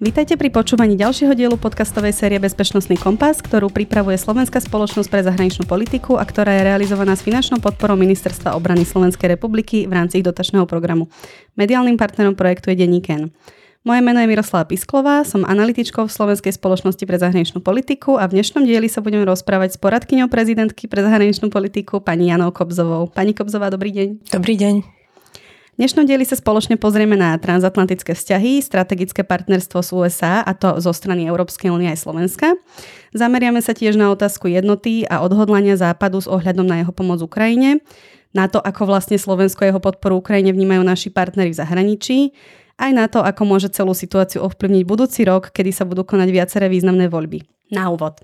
Vítajte pri počúvaní ďalšieho dielu podcastovej série Bezpečnostný kompas, ktorú pripravuje Slovenská spoločnosť pre zahraničnú politiku a ktorá je realizovaná s finančnou podporou Ministerstva obrany Slovenskej republiky v rámci ich dotačného programu. Mediálnym partnerom projektu je Deníken. Moje meno je Miroslava Pisklová, som analytičkou v Slovenskej spoločnosti pre zahraničnú politiku a v dnešnom dieli sa budeme rozprávať s poradkyňou prezidentky pre zahraničnú politiku pani Janou Kobzovou. Pani Kobzová, dobrý deň. Dobrý deň dnešnom dieli sa spoločne pozrieme na transatlantické vzťahy, strategické partnerstvo s USA a to zo strany Európskej únie aj Slovenska. Zameriame sa tiež na otázku jednoty a odhodlania Západu s ohľadom na jeho pomoc Ukrajine, na to, ako vlastne Slovensko a jeho podporu Ukrajine vnímajú naši partnery v zahraničí, aj na to, ako môže celú situáciu ovplyvniť budúci rok, kedy sa budú konať viaceré významné voľby. Na úvod.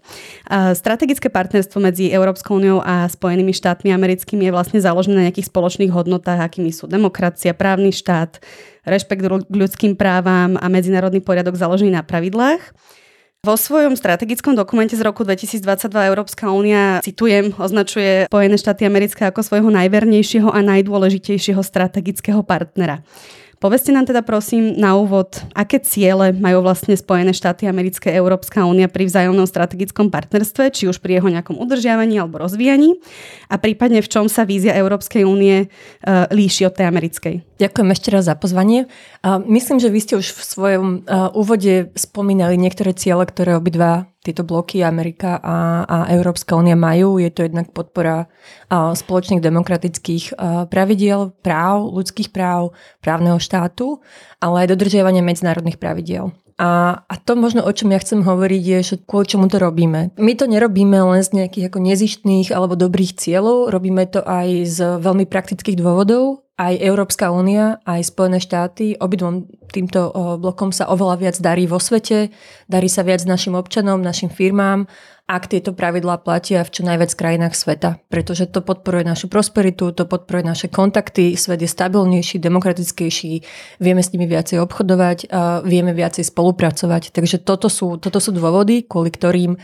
Strategické partnerstvo medzi Európskou úniou a Spojenými štátmi americkými je vlastne založené na nejakých spoločných hodnotách, akými sú demokracia, právny štát, rešpekt k ľudským právam a medzinárodný poriadok založený na pravidlách. Vo svojom strategickom dokumente z roku 2022 Európska únia, citujem, označuje Spojené štáty americké ako svojho najvernejšieho a najdôležitejšieho strategického partnera. Povedzte nám teda prosím na úvod, aké ciele majú vlastne Spojené štáty americké Európska únia pri vzájomnom strategickom partnerstve, či už pri jeho nejakom udržiavaní alebo rozvíjaní a prípadne v čom sa vízia Európskej únie uh, líši od tej americkej. Ďakujem ešte raz za pozvanie. Myslím, že vy ste už v svojom uh, úvode spomínali niektoré ciele, ktoré obidva tieto bloky Amerika a, a Európska únia majú. Je to jednak podpora a, spoločných demokratických a, pravidiel, práv, ľudských práv, právneho štátu, ale aj dodržiavanie medzinárodných pravidiel. A, a to možno, o čom ja chcem hovoriť, je, že kvôli čomu to robíme. My to nerobíme len z nejakých ako nezištných alebo dobrých cieľov, robíme to aj z veľmi praktických dôvodov aj Európska únia, aj Spojené štáty, obidvom týmto blokom sa oveľa viac darí vo svete, darí sa viac našim občanom, našim firmám, ak tieto pravidlá platia v čo najviac krajinách sveta. Pretože to podporuje našu prosperitu, to podporuje naše kontakty, svet je stabilnejší, demokratickejší, vieme s nimi viacej obchodovať, vieme viacej spolupracovať. Takže toto sú, toto sú dôvody, kvôli ktorým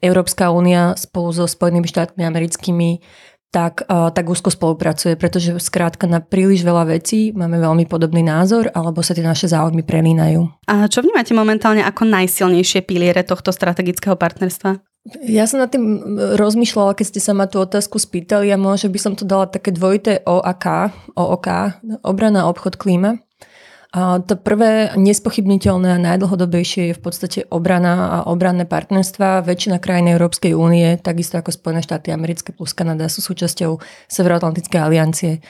Európska únia spolu so Spojenými štátmi americkými tak, tak úzko spolupracuje, pretože skrátka na príliš veľa vecí máme veľmi podobný názor alebo sa tie naše záujmy prelínajú. A čo vnímate momentálne ako najsilnejšie piliere tohto strategického partnerstva? Ja som nad tým rozmýšľala, keď ste sa ma tú otázku spýtali a možno by som to dala také dvojité O a K, O, o K, obrana, obchod, klíma. To prvé nespochybniteľné a najdlhodobejšie je v podstate obrana a obranné partnerstva. Väčšina krajín Európskej únie, takisto ako Spojené štáty americké plus Kanada, sú súčasťou Severoatlantickej aliancie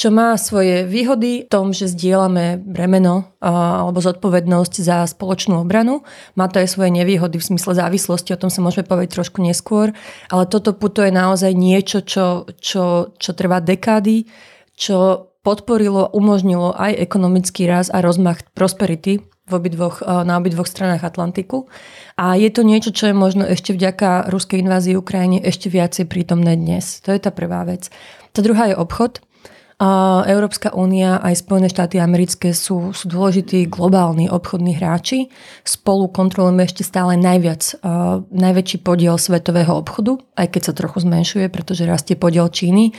čo má svoje výhody v tom, že zdieľame bremeno alebo zodpovednosť za spoločnú obranu. Má to aj svoje nevýhody v smysle závislosti, o tom sa môžeme povedať trošku neskôr, ale toto puto je naozaj niečo, čo, čo, čo trvá dekády, čo podporilo, umožnilo aj ekonomický rast a rozmach prosperity v obidvoch, eh, na obidvoch stranách Atlantiku. A je to niečo, čo je možno ešte vďaka ruskej invázii Ukrajine ešte viacej prítomné dnes. To je tá prvá vec. Tá druhá je obchod. A Európska únia aj Spojené štáty americké sú, sú dôležití globálni obchodní hráči. Spolu kontrolujeme ešte stále najviac, uh, najväčší podiel svetového obchodu, aj keď sa trochu zmenšuje, pretože rastie podiel Číny.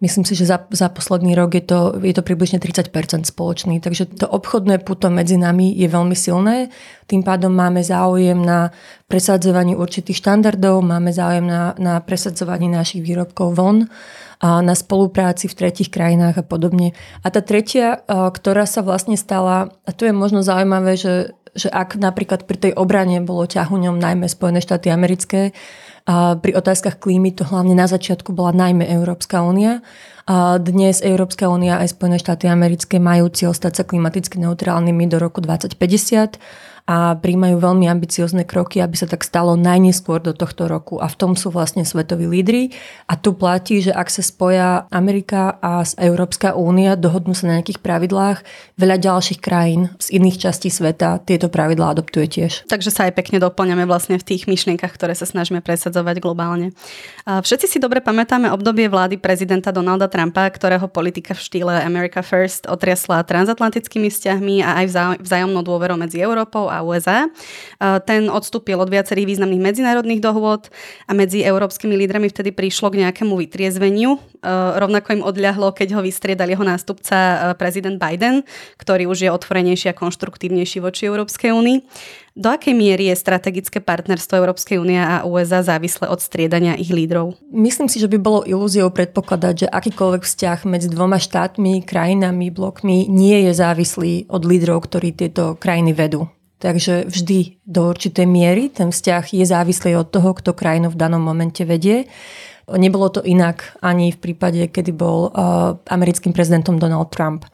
Myslím si, že za, za posledný rok je to, je to približne 30% spoločný, takže to obchodné puto medzi nami je veľmi silné. Tým pádom máme záujem na presadzovaní určitých štandardov, máme záujem na, na presadzovaní našich výrobkov von a na spolupráci v tretich krajinách a podobne. A tá tretia, ktorá sa vlastne stala, a to je možno zaujímavé, že, že ak napríklad pri tej obrane bolo ťahuňom najmä Spojené štáty americké, pri otázkach klímy to hlavne na začiatku bola najmä Európska únia. Dnes Európska únia aj Spojené štáty americké majú cieľ stať sa klimaticky neutrálnymi do roku 2050 a príjmajú veľmi ambiciozne kroky, aby sa tak stalo najneskôr do tohto roku. A v tom sú vlastne svetoví lídry. A tu platí, že ak sa spoja Amerika a Európska únia, dohodnú sa na nejakých pravidlách, veľa ďalších krajín z iných častí sveta tieto pravidlá adoptuje tiež. Takže sa aj pekne doplňame vlastne v tých myšlienkach, ktoré sa snažíme presadzovať globálne. Všetci si dobre pamätáme obdobie vlády prezidenta Donalda Trumpa, ktorého politika v štýle America First otriasla transatlantickými vzťahmi a aj vzájomnou dôverou medzi Európou a a USA. Ten odstúpil od viacerých významných medzinárodných dohôd a medzi európskymi lídrami vtedy prišlo k nejakému vytriezveniu. Rovnako im odľahlo, keď ho vystriedal jeho nástupca prezident Biden, ktorý už je otvorenejší a konštruktívnejší voči Európskej únii. Do akej miery je strategické partnerstvo Európskej únie a USA závislé od striedania ich lídrov? Myslím si, že by bolo ilúziou predpokladať, že akýkoľvek vzťah medzi dvoma štátmi, krajinami, blokmi nie je závislý od lídrov, ktorí tieto krajiny vedú. Takže vždy do určitej miery ten vzťah je závislý od toho, kto krajinu v danom momente vedie. Nebolo to inak ani v prípade, kedy bol uh, americkým prezidentom Donald Trump.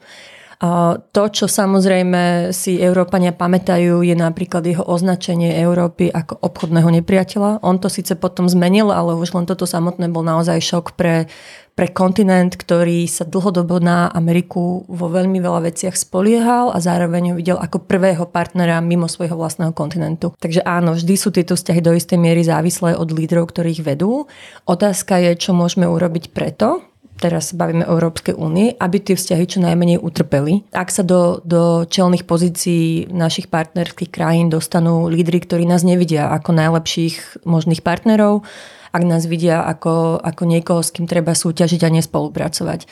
To, čo samozrejme si Európania pamätajú, je napríklad jeho označenie Európy ako obchodného nepriateľa. On to síce potom zmenil, ale už len toto samotné bol naozaj šok pre, pre kontinent, ktorý sa dlhodobo na Ameriku vo veľmi veľa veciach spoliehal a zároveň ho videl ako prvého partnera mimo svojho vlastného kontinentu. Takže áno, vždy sú tieto vzťahy do istej miery závislé od lídrov, ktorých vedú. Otázka je, čo môžeme urobiť preto, teraz bavíme o Európskej únii, aby tie vzťahy čo najmenej utrpeli. Ak sa do, do čelných pozícií našich partnerských krajín dostanú lídry, ktorí nás nevidia ako najlepších možných partnerov, ak nás vidia ako, ako niekoho, s kým treba súťažiť a nespolupracovať.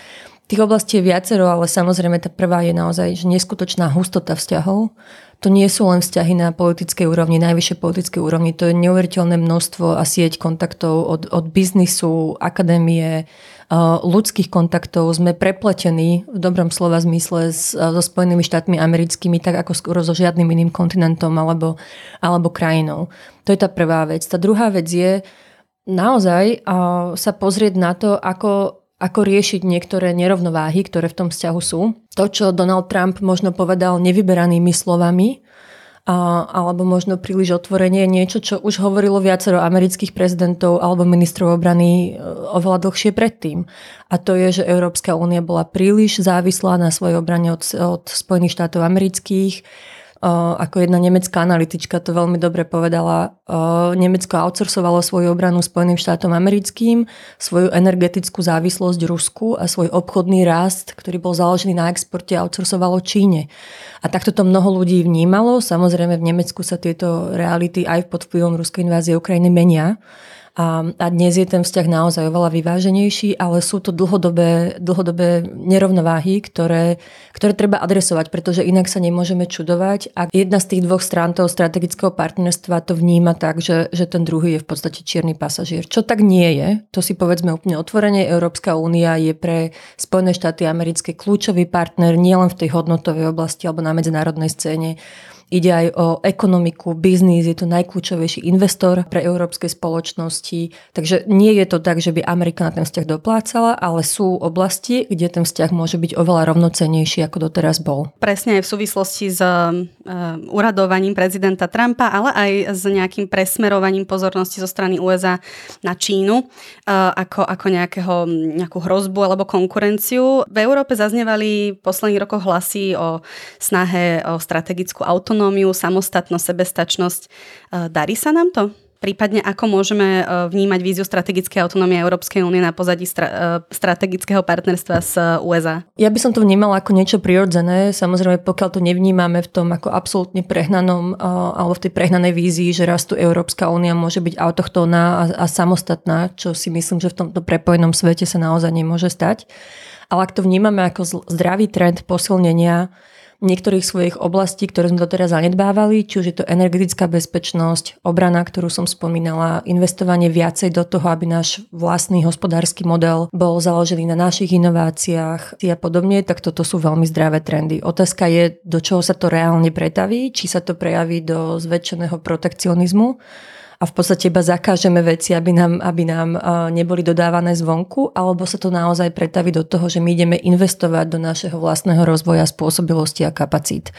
Tých oblastí je viacero, ale samozrejme tá prvá je naozaj že neskutočná hustota vzťahov. To nie sú len vzťahy na politickej úrovni, najvyššej politickej úrovni, to je neuveriteľné množstvo a sieť kontaktov od, od biznisu, akadémie, ľudských kontaktov sme prepletení v dobrom slova zmysle so Spojenými štátmi americkými, tak ako skoro so žiadnym iným kontinentom alebo, alebo krajinou. To je tá prvá vec. Tá druhá vec je naozaj sa pozrieť na to, ako, ako riešiť niektoré nerovnováhy, ktoré v tom vzťahu sú. To, čo Donald Trump možno povedal nevyberanými slovami, alebo možno príliš otvorenie, niečo, čo už hovorilo viacero amerických prezidentov alebo ministrov obrany e, oveľa dlhšie predtým. A to je, že Európska únia bola príliš závislá na svojej obrane od, od Spojených štátov amerických ako jedna nemecká analytička to veľmi dobre povedala, Nemecko outsourcovalo svoju obranu Spojeným štátom americkým, svoju energetickú závislosť Rusku a svoj obchodný rast, ktorý bol založený na exporte, outsourcovalo Číne. A takto to mnoho ľudí vnímalo. Samozrejme v Nemecku sa tieto reality aj pod vplyvom ruskej invázie Ukrajiny menia. A, a dnes je ten vzťah naozaj oveľa vyváženejší, ale sú to dlhodobé, dlhodobé nerovnováhy, ktoré, ktoré treba adresovať, pretože inak sa nemôžeme čudovať. A jedna z tých dvoch strán toho strategického partnerstva to vníma tak, že, že ten druhý je v podstate čierny pasažier. Čo tak nie je, to si povedzme úplne otvorene. Európska únia je pre Spojené štáty americké kľúčový partner nielen v tej hodnotovej oblasti alebo na medzinárodnej scéne, Ide aj o ekonomiku, biznis, je to najkľúčovejší investor pre európske spoločnosti. Takže nie je to tak, že by Amerika na ten vzťah doplácala, ale sú oblasti, kde ten vzťah môže byť oveľa rovnocennejší, ako doteraz bol. Presne aj v súvislosti s uh, uradovaním prezidenta Trumpa, ale aj s nejakým presmerovaním pozornosti zo strany USA na Čínu uh, ako, ako nejakého, nejakú hrozbu alebo konkurenciu. V Európe zaznievali v posledných rokoch hlasy o snahe o strategickú autonómiu autonómiu, samostatnosť, sebestačnosť. E, darí sa nám to? Prípadne ako môžeme e, vnímať víziu strategickej autonómie Európskej únie na pozadí stra- e, strategického partnerstva s USA? Ja by som to vnímala ako niečo prirodzené. Samozrejme, pokiaľ to nevnímame v tom ako absolútne prehnanom alebo v tej prehnanej vízii, že raz tu Európska únia môže byť autochtónna a, a samostatná, čo si myslím, že v tomto prepojenom svete sa naozaj nemôže stať. Ale ak to vnímame ako zdravý trend posilnenia niektorých svojich oblastí, ktoré sme doteraz zanedbávali, či už je to energetická bezpečnosť, obrana, ktorú som spomínala, investovanie viacej do toho, aby náš vlastný hospodársky model bol založený na našich inováciách a podobne, tak toto sú veľmi zdravé trendy. Otázka je, do čoho sa to reálne pretaví, či sa to prejaví do zväčšeného protekcionizmu, a v podstate iba zakážeme veci, aby nám, aby nám neboli dodávané zvonku, alebo sa to naozaj pretaví do toho, že my ideme investovať do našeho vlastného rozvoja, spôsobilosti a kapacít.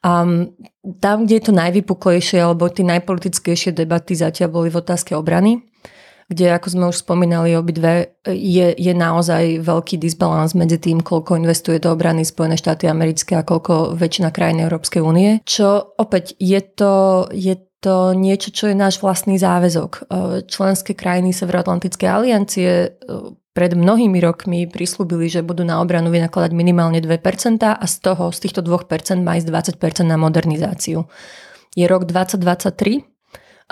Um, tam, kde je to najvypuklejšie, alebo tie najpolitickejšie debaty zatiaľ boli v otázke obrany, kde, ako sme už spomínali obidve, je, je naozaj veľký disbalans medzi tým, koľko investuje do obrany Spojené štáty americké a koľko väčšina krajín Európskej únie. Čo opäť je to, je to niečo, čo je náš vlastný záväzok. E, členské krajiny Severoatlantickej aliancie e, pred mnohými rokmi prislúbili, že budú na obranu vynakladať minimálne 2% a z toho, z týchto 2% má ísť 20% na modernizáciu. Je rok 2023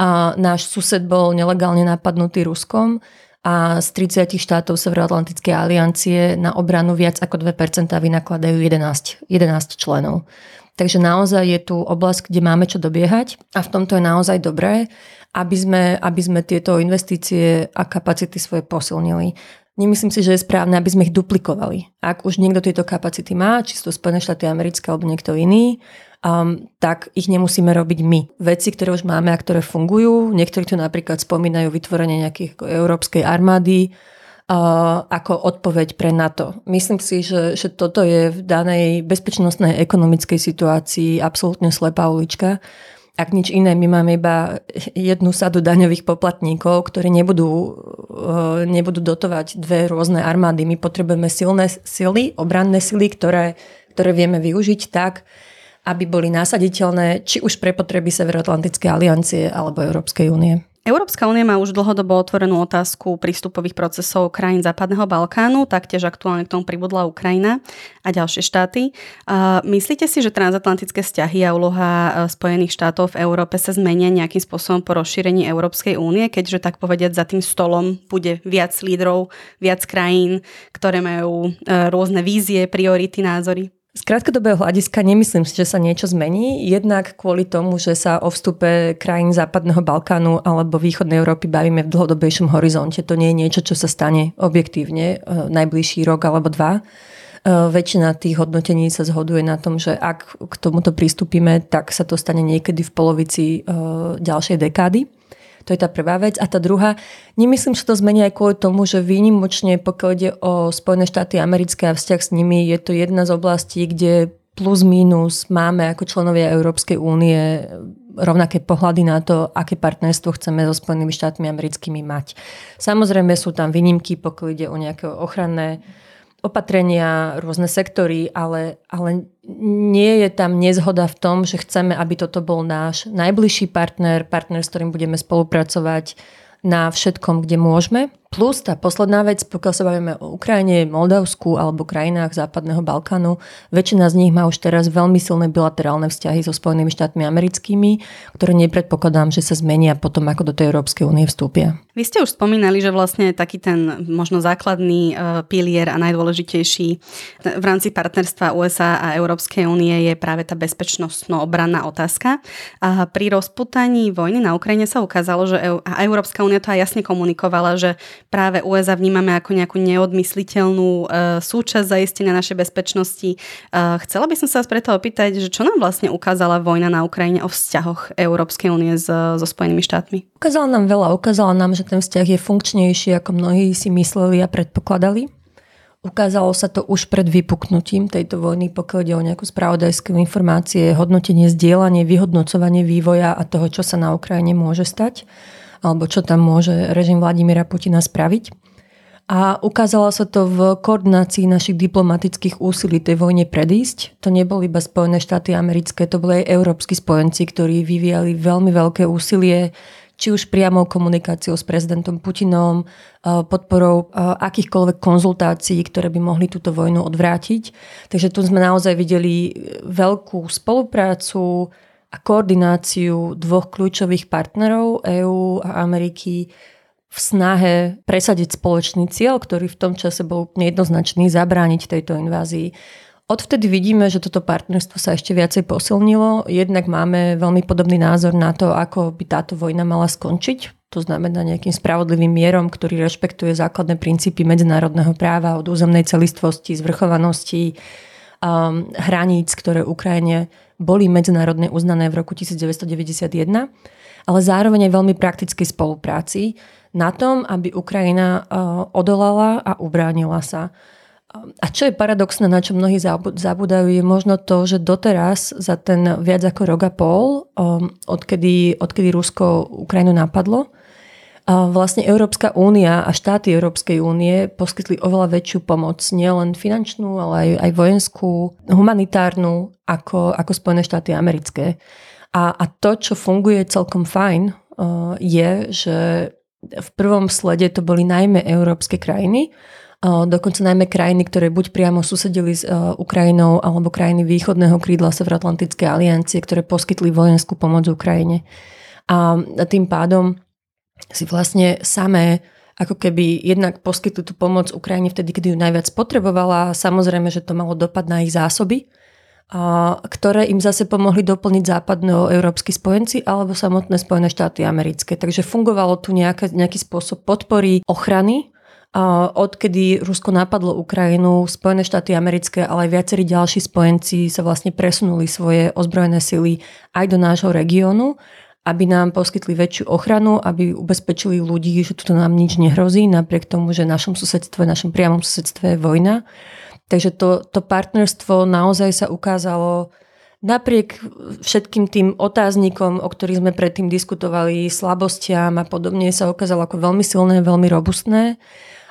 a náš sused bol nelegálne napadnutý Ruskom a z 30 štátov Severoatlantickej aliancie na obranu viac ako 2% vynakladajú 11, 11 členov. Takže naozaj je tu oblasť, kde máme čo dobiehať a v tomto je naozaj dobré, aby sme, aby sme tieto investície a kapacity svoje posilnili. Nemyslím si, že je správne, aby sme ich duplikovali. Ak už niekto tieto kapacity má, či sú to Spojené štáty americké alebo niekto iný, um, tak ich nemusíme robiť my. Veci, ktoré už máme a ktoré fungujú, niektorí tu napríklad spomínajú vytvorenie nejakých európskej armády, ako odpoveď pre NATO. Myslím si, že, že toto je v danej bezpečnostnej ekonomickej situácii absolútne slepá ulička ak nič iné, my máme iba jednu sadu daňových poplatníkov, ktorí nebudú, eh, nebudú dotovať dve rôzne armády. My potrebujeme silné sily, obranné sily, ktoré, ktoré vieme využiť tak, aby boli násaditeľné či už pre potreby Severoatlantickej aliancie alebo Európskej únie. Európska únia má už dlhodobo otvorenú otázku prístupových procesov krajín Západného Balkánu, taktiež aktuálne k tomu pribudla Ukrajina a ďalšie štáty. Myslíte si, že transatlantické vzťahy a úloha e, Spojených štátov v Európe sa zmenia nejakým spôsobom po rozšírení Európskej únie, keďže tak povediať za tým stolom bude viac lídrov, viac krajín, ktoré majú e, rôzne vízie, priority, názory? Z krátkodobého hľadiska nemyslím si, že sa niečo zmení. Jednak kvôli tomu, že sa o vstupe krajín Západného Balkánu alebo Východnej Európy bavíme v dlhodobejšom horizonte. To nie je niečo, čo sa stane objektívne e, najbližší rok alebo dva. E, väčšina tých hodnotení sa zhoduje na tom, že ak k tomuto pristúpime, tak sa to stane niekedy v polovici e, ďalšej dekády. To je tá prvá vec. A tá druhá, nemyslím, že to zmení aj kvôli tomu, že výnimočne, pokiaľ ide o Spojené štáty americké a vzťah s nimi, je to jedna z oblastí, kde plus minus máme ako členovia Európskej únie rovnaké pohľady na to, aké partnerstvo chceme so Spojenými štátmi americkými mať. Samozrejme sú tam výnimky, pokiaľ ide o nejaké ochranné opatrenia, rôzne sektory, ale, ale nie je tam nezhoda v tom, že chceme, aby toto bol náš najbližší partner, partner, s ktorým budeme spolupracovať na všetkom, kde môžeme. Plus tá posledná vec, pokiaľ sa bavíme o Ukrajine, Moldavsku alebo krajinách Západného Balkánu, väčšina z nich má už teraz veľmi silné bilaterálne vzťahy so Spojenými štátmi americkými, ktoré nepredpokladám, že sa zmenia potom, ako do tej Európskej únie vstúpia. Vy ste už spomínali, že vlastne taký ten možno základný uh, pilier a najdôležitejší v rámci partnerstva USA a Európskej únie je práve tá bezpečnostno-obranná otázka. A pri rozputaní vojny na Ukrajine sa ukázalo, že EU, a Európska únia to aj jasne komunikovala, že práve USA vnímame ako nejakú neodmysliteľnú uh, súčasť zaistenia našej bezpečnosti. Uh, chcela by som sa vás preto opýtať, že čo nám vlastne ukázala vojna na Ukrajine o vzťahoch Európskej únie so, so Spojenými štátmi? Ukázala nám veľa. Ukázala nám, že ten vzťah je funkčnejší, ako mnohí si mysleli a predpokladali. Ukázalo sa to už pred vypuknutím tejto vojny, pokiaľ ide o nejakú spravodajskú informácie, hodnotenie, zdieľanie, vyhodnocovanie vývoja a toho, čo sa na Ukrajine môže stať alebo čo tam môže režim Vladimíra Putina spraviť. A ukázalo sa to v koordinácii našich diplomatických úsilí tej vojne predísť. To neboli iba Spojené štáty americké, to boli aj európsky spojenci, ktorí vyvíjali veľmi veľké úsilie, či už priamou komunikáciou s prezidentom Putinom, podporou akýchkoľvek konzultácií, ktoré by mohli túto vojnu odvrátiť. Takže tu sme naozaj videli veľkú spoluprácu, a koordináciu dvoch kľúčových partnerov EÚ a Ameriky v snahe presadiť spoločný cieľ, ktorý v tom čase bol nejednoznačný, zabrániť tejto invázii. Odvtedy vidíme, že toto partnerstvo sa ešte viacej posilnilo. Jednak máme veľmi podobný názor na to, ako by táto vojna mala skončiť. To znamená nejakým spravodlivým mierom, ktorý rešpektuje základné princípy medzinárodného práva od územnej celistvosti, zvrchovanosti, um, hraníc, ktoré Ukrajine boli medzinárodne uznané v roku 1991, ale zároveň aj veľmi praktickej spolupráci na tom, aby Ukrajina uh, odolala a ubránila sa. A čo je paradoxné, na čo mnohí zabúdajú, je možno to, že doteraz za ten viac ako rok a pol, um, odkedy, odkedy Rusko Ukrajinu napadlo, vlastne Európska únia a štáty Európskej únie poskytli oveľa väčšiu pomoc, nielen finančnú, ale aj, aj vojenskú, humanitárnu, ako, ako Spojené štáty americké. A, a to, čo funguje celkom fajn, uh, je, že v prvom slede to boli najmä európske krajiny, dokonca najmä krajiny, ktoré buď priamo susedili s Ukrajinou alebo krajiny východného krídla Severoatlantickej aliancie, ktoré poskytli vojenskú pomoc Ukrajine. A tým pádom si vlastne samé ako keby jednak poskytli tú pomoc Ukrajine vtedy, kedy ju najviac potrebovala. Samozrejme, že to malo dopad na ich zásoby, a, ktoré im zase pomohli doplniť západnoeurópsky spojenci alebo samotné Spojené štáty americké. Takže fungovalo tu nejaký, nejaký spôsob podpory ochrany odkedy Rusko napadlo Ukrajinu, Spojené štáty americké, ale aj viacerí ďalší spojenci sa vlastne presunuli svoje ozbrojené sily aj do nášho regiónu aby nám poskytli väčšiu ochranu, aby ubezpečili ľudí, že tu nám nič nehrozí, napriek tomu, že v našom susedstve, v našom priamom susedstve je vojna. Takže to, to partnerstvo naozaj sa ukázalo napriek všetkým tým otáznikom, o ktorých sme predtým diskutovali, slabostiam a podobne, sa ukázalo ako veľmi silné, veľmi robustné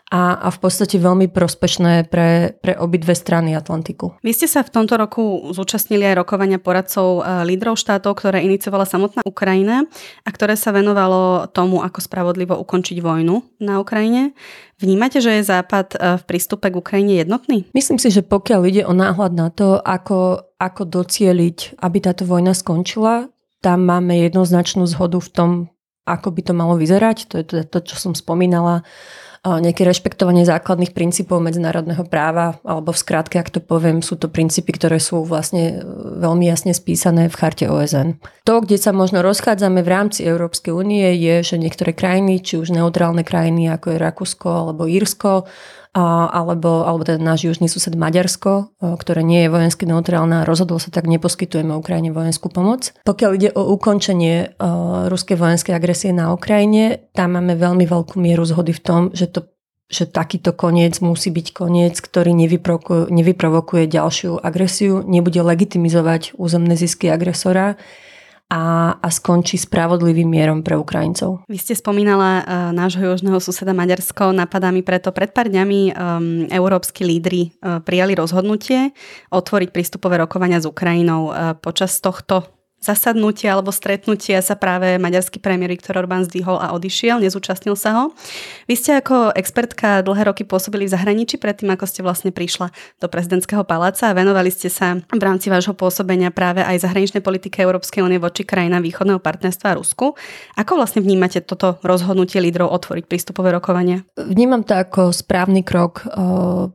a, a v podstate veľmi prospešné pre, pre obidve strany Atlantiku. Vy ste sa v tomto roku zúčastnili aj rokovania poradcov eh, lídrov štátov, ktoré iniciovala samotná Ukrajina a ktoré sa venovalo tomu, ako spravodlivo ukončiť vojnu na Ukrajine. Vnímate, že je Západ eh, v prístupe k Ukrajine jednotný? Myslím si, že pokiaľ ide o náhľad na to, ako, ako docieliť, aby táto vojna skončila, tam máme jednoznačnú zhodu v tom, ako by to malo vyzerať. To je to, to čo som spomínala nejaké rešpektovanie základných princípov medzinárodného práva, alebo v skratke, ak to poviem, sú to princípy, ktoré sú vlastne e, veľmi jasne spísané v charte OSN. To, kde sa možno rozchádzame v rámci Európskej únie, je, že niektoré krajiny, či už neutrálne krajiny, ako je Rakúsko alebo Írsko, alebo, alebo ten náš južný sused Maďarsko, ktoré nie je vojensky neutrálne a rozhodol sa tak, neposkytujeme Ukrajine vojenskú pomoc. Pokiaľ ide o ukončenie ruskej vojenskej agresie na Ukrajine, tam máme veľmi veľkú mieru zhody v tom, že to že takýto koniec musí byť koniec, ktorý nevyprovokuje ďalšiu agresiu, nebude legitimizovať územné zisky agresora a, a skončí spravodlivým mierom pre Ukrajincov. Vy ste spomínala uh, nášho južného suseda Maďarsko. Napadá mi preto pred pár dňami um, európsky lídry uh, prijali rozhodnutie otvoriť prístupové rokovania s Ukrajinou. Uh, počas tohto zasadnutia alebo stretnutia sa práve maďarský premiér Viktor Orbán zdvihol a odišiel, nezúčastnil sa ho. Vy ste ako expertka dlhé roky pôsobili v zahraničí predtým, ako ste vlastne prišla do prezidentského paláca a venovali ste sa v rámci vášho pôsobenia práve aj zahraničnej politike Európskej únie voči krajinám východného partnerstva a Rusku. Ako vlastne vnímate toto rozhodnutie lídrov otvoriť prístupové rokovania? Vnímam to ako správny krok eh,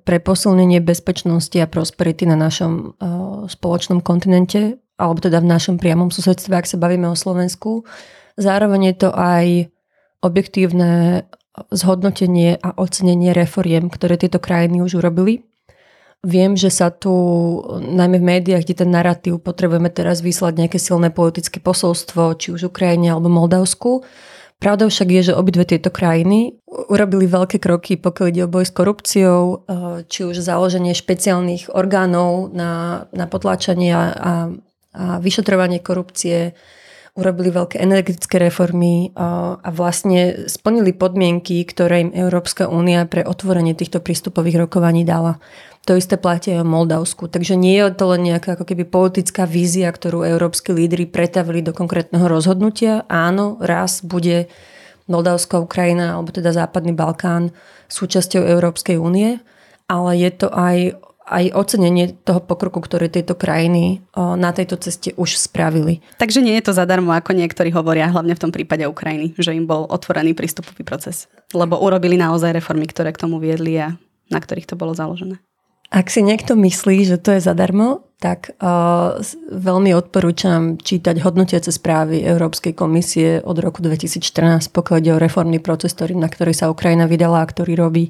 pre posilnenie bezpečnosti a prosperity na našom eh, spoločnom kontinente alebo teda v našom priamom susedstve, ak sa bavíme o Slovensku. Zároveň je to aj objektívne zhodnotenie a ocenenie reforiem, ktoré tieto krajiny už urobili. Viem, že sa tu, najmä v médiách, kde ten narratív potrebujeme teraz vyslať nejaké silné politické posolstvo, či už Ukrajine alebo Moldavsku. Pravdou však je, že obidve tieto krajiny urobili veľké kroky, pokiaľ ide o boj s korupciou, eh, či už založenie špeciálnych orgánov na, na potláčanie a a vyšetrovanie korupcie, urobili veľké energetické reformy a, vlastne splnili podmienky, ktoré im Európska únia pre otvorenie týchto prístupových rokovaní dala. To isté platí aj o Moldavsku. Takže nie je to len nejaká ako keby politická vízia, ktorú európsky lídry pretavili do konkrétneho rozhodnutia. Áno, raz bude Moldavská Ukrajina, alebo teda Západný Balkán súčasťou Európskej únie, ale je to aj aj ocenenie toho pokroku, ktoré tieto krajiny na tejto ceste už spravili. Takže nie je to zadarmo, ako niektorí hovoria, hlavne v tom prípade Ukrajiny, že im bol otvorený prístupový proces. Lebo urobili naozaj reformy, ktoré k tomu viedli a na ktorých to bolo založené. Ak si niekto myslí, že to je zadarmo, tak uh, veľmi odporúčam čítať hodnotiace správy Európskej komisie od roku 2014, pokiaľ ide o reformný proces, ktorý, na ktorý sa Ukrajina vydala a ktorý robí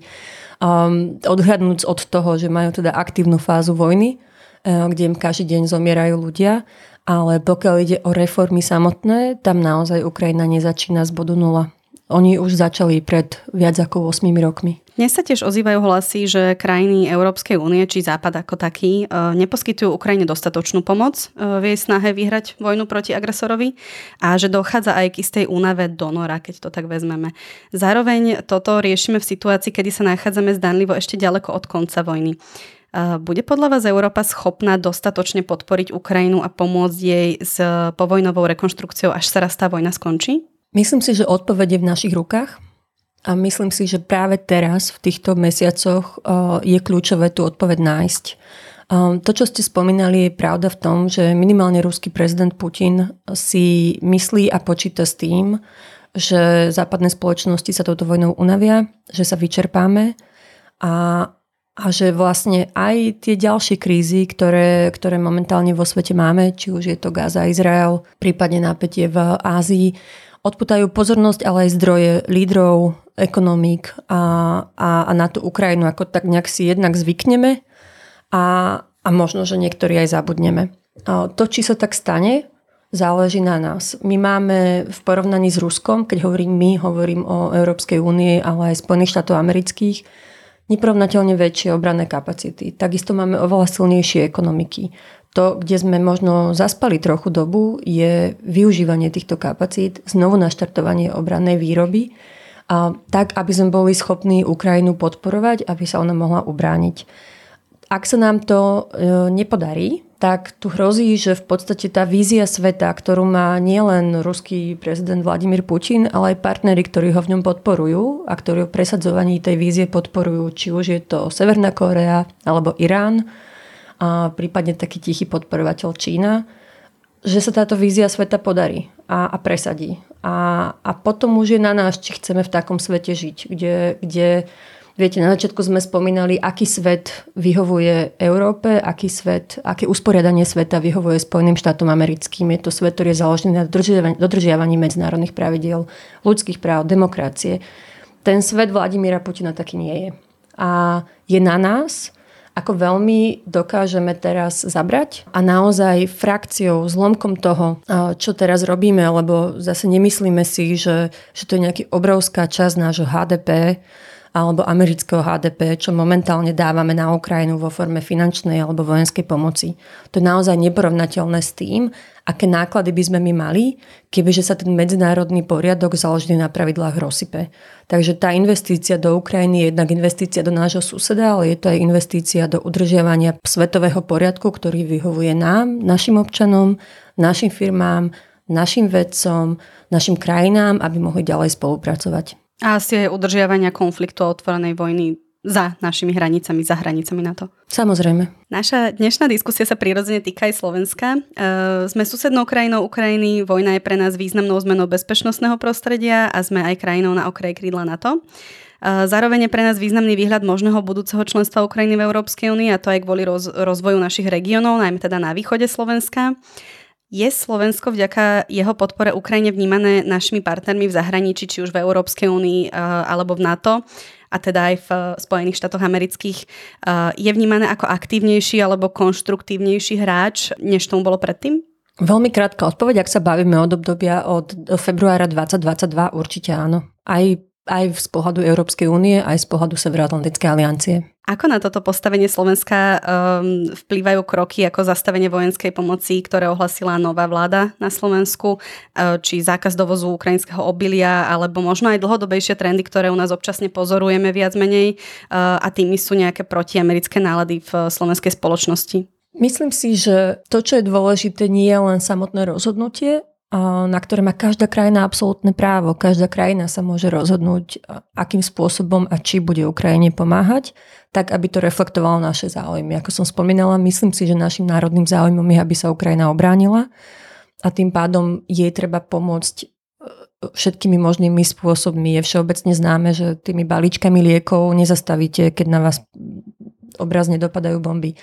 Um, odhľadnúť od toho, že majú teda aktívnu fázu vojny, uh, kde im každý deň zomierajú ľudia, ale pokiaľ ide o reformy samotné, tam naozaj Ukrajina nezačína z bodu nula. Oni už začali pred viac ako 8 rokmi. Dnes sa tiež ozývajú hlasy, že krajiny Európskej únie, či Západ ako taký, e, neposkytujú Ukrajine dostatočnú pomoc e, v jej snahe vyhrať vojnu proti agresorovi a že dochádza aj k istej únave donora, keď to tak vezmeme. Zároveň toto riešime v situácii, kedy sa nachádzame zdanlivo ešte ďaleko od konca vojny. E, bude podľa vás Európa schopná dostatočne podporiť Ukrajinu a pomôcť jej s povojnovou rekonštrukciou, až sa raz tá vojna skončí? Myslím si, že odpoveď je v našich rukách. A myslím si, že práve teraz, v týchto mesiacoch, je kľúčové tú odpoveď nájsť. To, čo ste spomínali, je pravda v tom, že minimálne ruský prezident Putin si myslí a počíta s tým, že západné spoločnosti sa touto vojnou unavia, že sa vyčerpáme a, a že vlastne aj tie ďalšie krízy, ktoré, ktoré momentálne vo svete máme, či už je to Gaza, Izrael, prípadne napätie v Ázii, odputajú pozornosť, ale aj zdroje lídrov, ekonomík a, a, a na tú Ukrajinu ako tak nejak si jednak zvykneme a, a možno, že niektorí aj zabudneme. To, či sa tak stane, záleží na nás. My máme v porovnaní s Ruskom, keď hovorím my, hovorím o Európskej únie, ale aj Spojených štátov amerických, neporovnateľne väčšie obranné kapacity. Takisto máme oveľa silnejšie ekonomiky. To, kde sme možno zaspali trochu dobu, je využívanie týchto kapacít, znovu naštartovanie obrannej výroby, a tak, aby sme boli schopní Ukrajinu podporovať, aby sa ona mohla ubrániť. Ak sa nám to e, nepodarí, tak tu hrozí, že v podstate tá vízia sveta, ktorú má nielen ruský prezident Vladimír Putin, ale aj partnery, ktorí ho v ňom podporujú a ktorí v presadzovaní tej vízie podporujú, či už je to Severná Korea alebo Irán, a prípadne taký tichý podporovateľ Čína, že sa táto vízia sveta podarí a, a presadí. A, a potom už je na nás, či chceme v takom svete žiť, kde, kde Viete, na začiatku sme spomínali, aký svet vyhovuje Európe, aký svet, aké usporiadanie sveta vyhovuje Spojeným štátom americkým. Je to svet, ktorý je založený na dodržiavaní medzinárodných pravidiel, ľudských práv, demokracie. Ten svet Vladimíra Putina taký nie je. A je na nás, ako veľmi dokážeme teraz zabrať a naozaj frakciou, zlomkom toho, čo teraz robíme, lebo zase nemyslíme si, že, že to je nejaký obrovská časť nášho HDP, alebo amerického HDP, čo momentálne dávame na Ukrajinu vo forme finančnej alebo vojenskej pomoci. To je naozaj neporovnateľné s tým, aké náklady by sme my mali, kebyže sa ten medzinárodný poriadok založený na pravidlách rozsype. Takže tá investícia do Ukrajiny je jednak investícia do nášho suseda, ale je to aj investícia do udržiavania svetového poriadku, ktorý vyhovuje nám, našim občanom, našim firmám, našim vedcom, našim krajinám, aby mohli ďalej spolupracovať. A asi aj udržiavania konfliktu a otvorenej vojny za našimi hranicami, za hranicami na to. Samozrejme. Naša dnešná diskusia sa prirodzene týka aj Slovenska. E, sme susednou krajinou Ukrajiny, vojna je pre nás významnou zmenou bezpečnostného prostredia a sme aj krajinou na okraji krídla NATO. E, zároveň je pre nás významný výhľad možného budúceho členstva Ukrajiny v Európskej únii a to aj kvôli roz, rozvoju našich regiónov, najmä teda na východe Slovenska. Je Slovensko vďaka jeho podpore Ukrajine vnímané našimi partnermi v zahraničí, či už v Európskej únii eh, alebo v NATO, a teda aj v Spojených štátoch amerických, eh, je vnímané ako aktívnejší alebo konštruktívnejší hráč, než tomu bolo predtým? Veľmi krátka odpoveď, ak sa bavíme od obdobia od februára 2022, určite áno. Aj aj z pohľadu Európskej únie, aj z pohľadu Severoatlantickej aliancie. Ako na toto postavenie Slovenska um, vplývajú kroky ako zastavenie vojenskej pomoci, ktoré ohlasila nová vláda na Slovensku, uh, či zákaz dovozu ukrajinského obilia, alebo možno aj dlhodobejšie trendy, ktoré u nás občasne pozorujeme viac menej uh, a tými sú nejaké protiamerické nálady v slovenskej spoločnosti? Myslím si, že to, čo je dôležité, nie je len samotné rozhodnutie, na ktoré má každá krajina absolútne právo. Každá krajina sa môže rozhodnúť, akým spôsobom a či bude Ukrajine pomáhať, tak aby to reflektovalo naše záujmy. Ako som spomínala, myslím si, že našim národným záujmom je, aby sa Ukrajina obránila a tým pádom jej treba pomôcť e, všetkými možnými spôsobmi. Je všeobecne známe, že tými balíčkami liekov nezastavíte, keď na vás obrazne dopadajú bomby.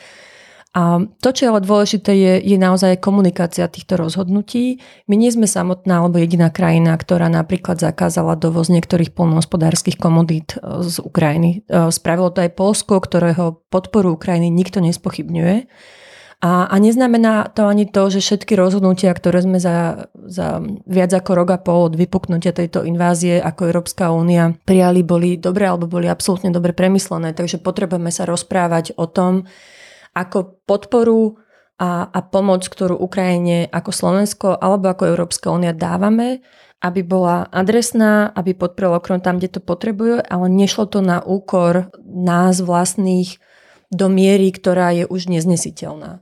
A to, čo je ale dôležité, je, je naozaj komunikácia týchto rozhodnutí. My nie sme samotná alebo jediná krajina, ktorá napríklad zakázala dovoz niektorých polnohospodárskych komodít e, z Ukrajiny. E, spravilo to aj Polsko, ktorého podporu Ukrajiny nikto nespochybňuje. A, a neznamená to ani to, že všetky rozhodnutia, ktoré sme za, za viac ako rok a pol od vypuknutia tejto invázie ako Európska únia prijali, boli dobre alebo boli absolútne dobre premyslené. Takže potrebujeme sa rozprávať o tom, ako podporu a, a pomoc, ktorú Ukrajine ako Slovensko alebo ako Európska únia dávame, aby bola adresná, aby podporila okrom tam, kde to potrebujú, ale nešlo to na úkor nás vlastných do miery, ktorá je už neznesiteľná.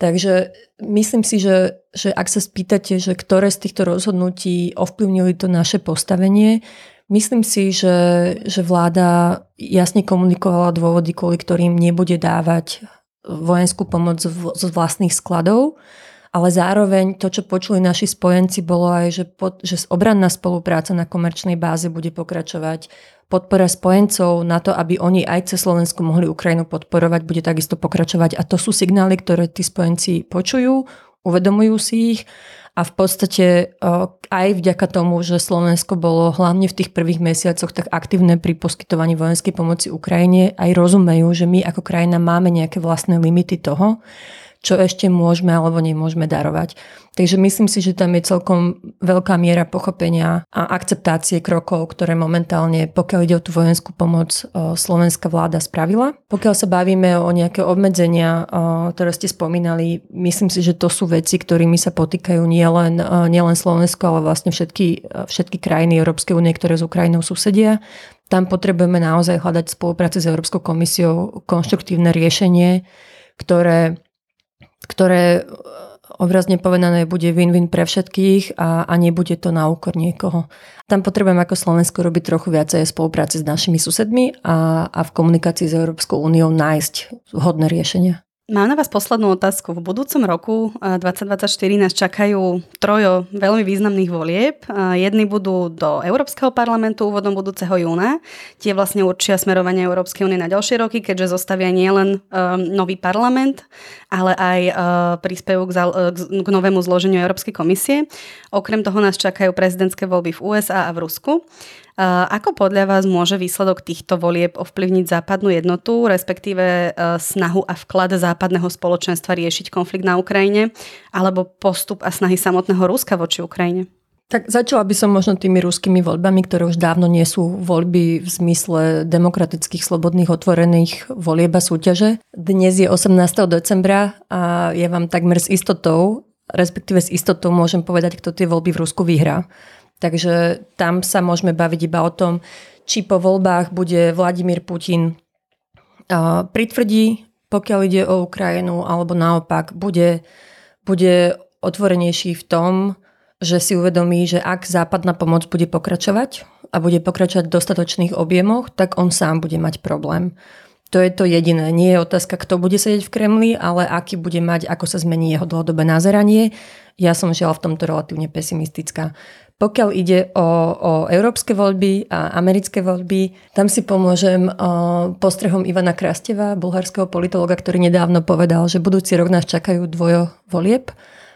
Takže myslím si, že, že ak sa spýtate, že ktoré z týchto rozhodnutí ovplyvnili to naše postavenie, Myslím si, že, že vláda jasne komunikovala dôvody, kvôli ktorým nebude dávať vojenskú pomoc z vlastných skladov, ale zároveň to, čo počuli naši spojenci, bolo aj, že, pod, že obranná spolupráca na komerčnej báze bude pokračovať. Podpora spojencov na to, aby oni aj cez Slovensku mohli Ukrajinu podporovať, bude takisto pokračovať. A to sú signály, ktoré tí spojenci počujú, uvedomujú si ich a v podstate aj vďaka tomu, že Slovensko bolo hlavne v tých prvých mesiacoch tak aktívne pri poskytovaní vojenskej pomoci Ukrajine, aj rozumejú, že my ako krajina máme nejaké vlastné limity toho, čo ešte môžeme alebo nemôžeme darovať. Takže myslím si, že tam je celkom veľká miera pochopenia a akceptácie krokov, ktoré momentálne, pokiaľ ide o tú vojenskú pomoc, slovenská vláda spravila. Pokiaľ sa bavíme o nejaké obmedzenia, ktoré ste spomínali, myslím si, že to sú veci, ktorými sa potýkajú nielen, nielen Slovensko, ale vlastne všetky, všetky krajiny Európskej únie, ktoré s Ukrajinou susedia. Tam potrebujeme naozaj hľadať spolupráci s Európskou komisiou, konštruktívne riešenie, ktoré ktoré obrazne povedané bude win-win pre všetkých a, a nebude to na úkor niekoho. Tam potrebujem ako Slovensko robiť trochu viacej spolupráce s našimi susedmi a, a v komunikácii s Európskou úniou nájsť vhodné riešenia. Mám na vás poslednú otázku. V budúcom roku 2024 nás čakajú trojo veľmi významných volieb. Jedni budú do Európskeho parlamentu úvodom budúceho júna. Tie vlastne určia smerovanie Európskej únie na ďalšie roky, keďže zostavia nielen um, nový parlament, ale aj uh, príspevok k, k novému zloženiu Európskej komisie. Okrem toho nás čakajú prezidentské voľby v USA a v Rusku. Ako podľa vás môže výsledok týchto volieb ovplyvniť západnú jednotu, respektíve e, snahu a vklad západného spoločenstva riešiť konflikt na Ukrajine, alebo postup a snahy samotného Ruska voči Ukrajine? Tak začala by som možno tými ruskými voľbami, ktoré už dávno nie sú voľby v zmysle demokratických, slobodných, otvorených volieb a súťaže. Dnes je 18. decembra a ja vám takmer s istotou, respektíve s istotou môžem povedať, kto tie voľby v Rusku vyhrá. Takže tam sa môžeme baviť iba o tom, či po voľbách bude Vladimír Putin pritvrdí, pokiaľ ide o Ukrajinu, alebo naopak bude, bude otvorenejší v tom, že si uvedomí, že ak západná pomoc bude pokračovať a bude pokračovať v dostatočných objemoch, tak on sám bude mať problém. To je to jediné. Nie je otázka, kto bude sedieť v Kremli, ale aký bude mať, ako sa zmení jeho dlhodobé názeranie. Ja som žiaľ v tomto relatívne pesimistická. Pokiaľ ide o, o európske voľby a americké voľby, tam si pomôžem o, postrehom Ivana Krasteva, bulharského politologa, ktorý nedávno povedal, že budúci rok nás čakajú dvojo volieb.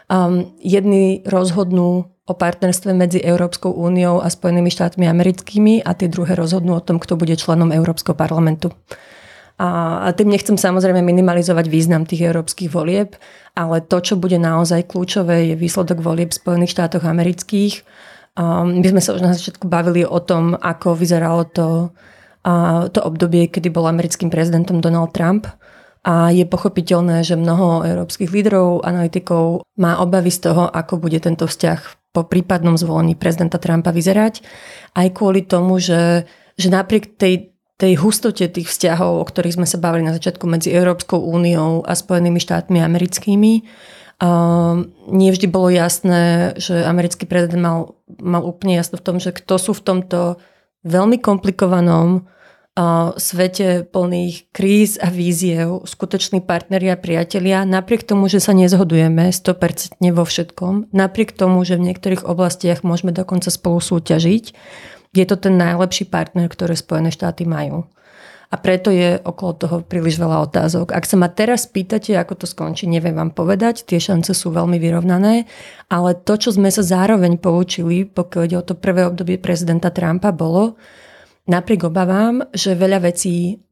Um, jedni rozhodnú o partnerstve medzi Európskou úniou a Spojenými štátmi americkými a tie druhé rozhodnú o tom, kto bude členom Európskeho parlamentu. A, a tým nechcem samozrejme minimalizovať význam tých európskych volieb, ale to, čo bude naozaj kľúčové, je výsledok volieb v Spojených štátoch amerických. Um, my sme sa už na začiatku bavili o tom, ako vyzeralo to, uh, to obdobie, kedy bol americkým prezidentom Donald Trump. A je pochopiteľné, že mnoho európskych lídrov, analytikov má obavy z toho, ako bude tento vzťah po prípadnom zvolení prezidenta Trumpa vyzerať. Aj kvôli tomu, že, že napriek tej tej hustote tých vzťahov, o ktorých sme sa bavili na začiatku medzi Európskou úniou a Spojenými štátmi americkými. Uh, nie vždy bolo jasné, že americký prezident mal, mal úplne jasno v tom, že kto sú v tomto veľmi komplikovanom svete plných kríz a víziev skutoční partneri a priatelia, napriek tomu, že sa nezhodujeme 100% vo všetkom, napriek tomu, že v niektorých oblastiach môžeme dokonca spolu súťažiť, je to ten najlepší partner, ktoré Spojené štáty majú. A preto je okolo toho príliš veľa otázok. Ak sa ma teraz pýtate, ako to skončí, neviem vám povedať, tie šance sú veľmi vyrovnané, ale to, čo sme sa zároveň poučili, pokiaľ ide o to prvé obdobie prezidenta Trumpa, bolo napriek obavám, že veľa vecí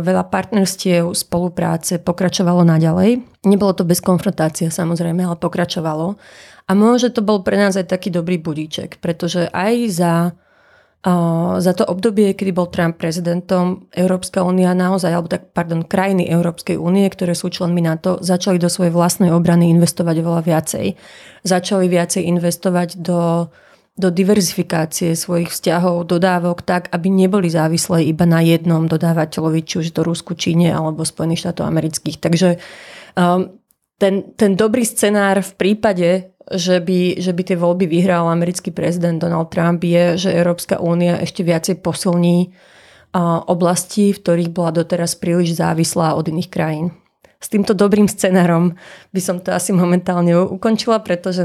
veľa partnerstiev, spolupráce pokračovalo naďalej. Nebolo to bez konfrontácie samozrejme, ale pokračovalo. A možno, že to bol pre nás aj taký dobrý budíček, pretože aj za za to obdobie, kedy bol Trump prezidentom, Európska únia naozaj, alebo tak, pardon, krajiny Európskej únie, ktoré sú členmi NATO, začali do svojej vlastnej obrany investovať oveľa viacej. Začali viacej investovať do, do diverzifikácie svojich vzťahov, dodávok tak, aby neboli závislé iba na jednom dodávateľovi, či už do Rusku, Číne alebo Spojených štátov amerických. Takže um, ten, ten dobrý scenár v prípade, že by, že by tie voľby vyhral americký prezident Donald Trump je, že Európska únia ešte viacej posilní oblasti, v ktorých bola doteraz príliš závislá od iných krajín. S týmto dobrým scenárom by som to asi momentálne ukončila, pretože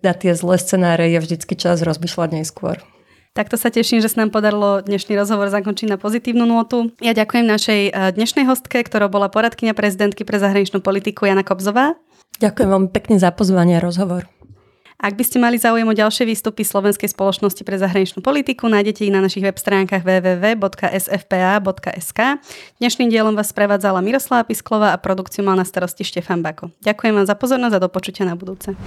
na tie zlé scenáre je vždycky čas rozmýšľať neskôr. Takto sa teším, že sa nám podarilo dnešný rozhovor zakončiť na pozitívnu nôtu. Ja ďakujem našej e, dnešnej hostke, ktorou bola poradkynia prezidentky pre zahraničnú politiku Jana Kobzová. Ďakujem veľmi pekne za pozvanie a rozhovor. Ak by ste mali záujem o ďalšie výstupy Slovenskej spoločnosti pre zahraničnú politiku, nájdete ich na našich web stránkach www.sfpa.sk. Dnešným dielom vás prevádzala Miroslava Pisklová a produkciu mal na starosti Štefan Bako. Ďakujem vám za pozornosť a do počutia na budúce.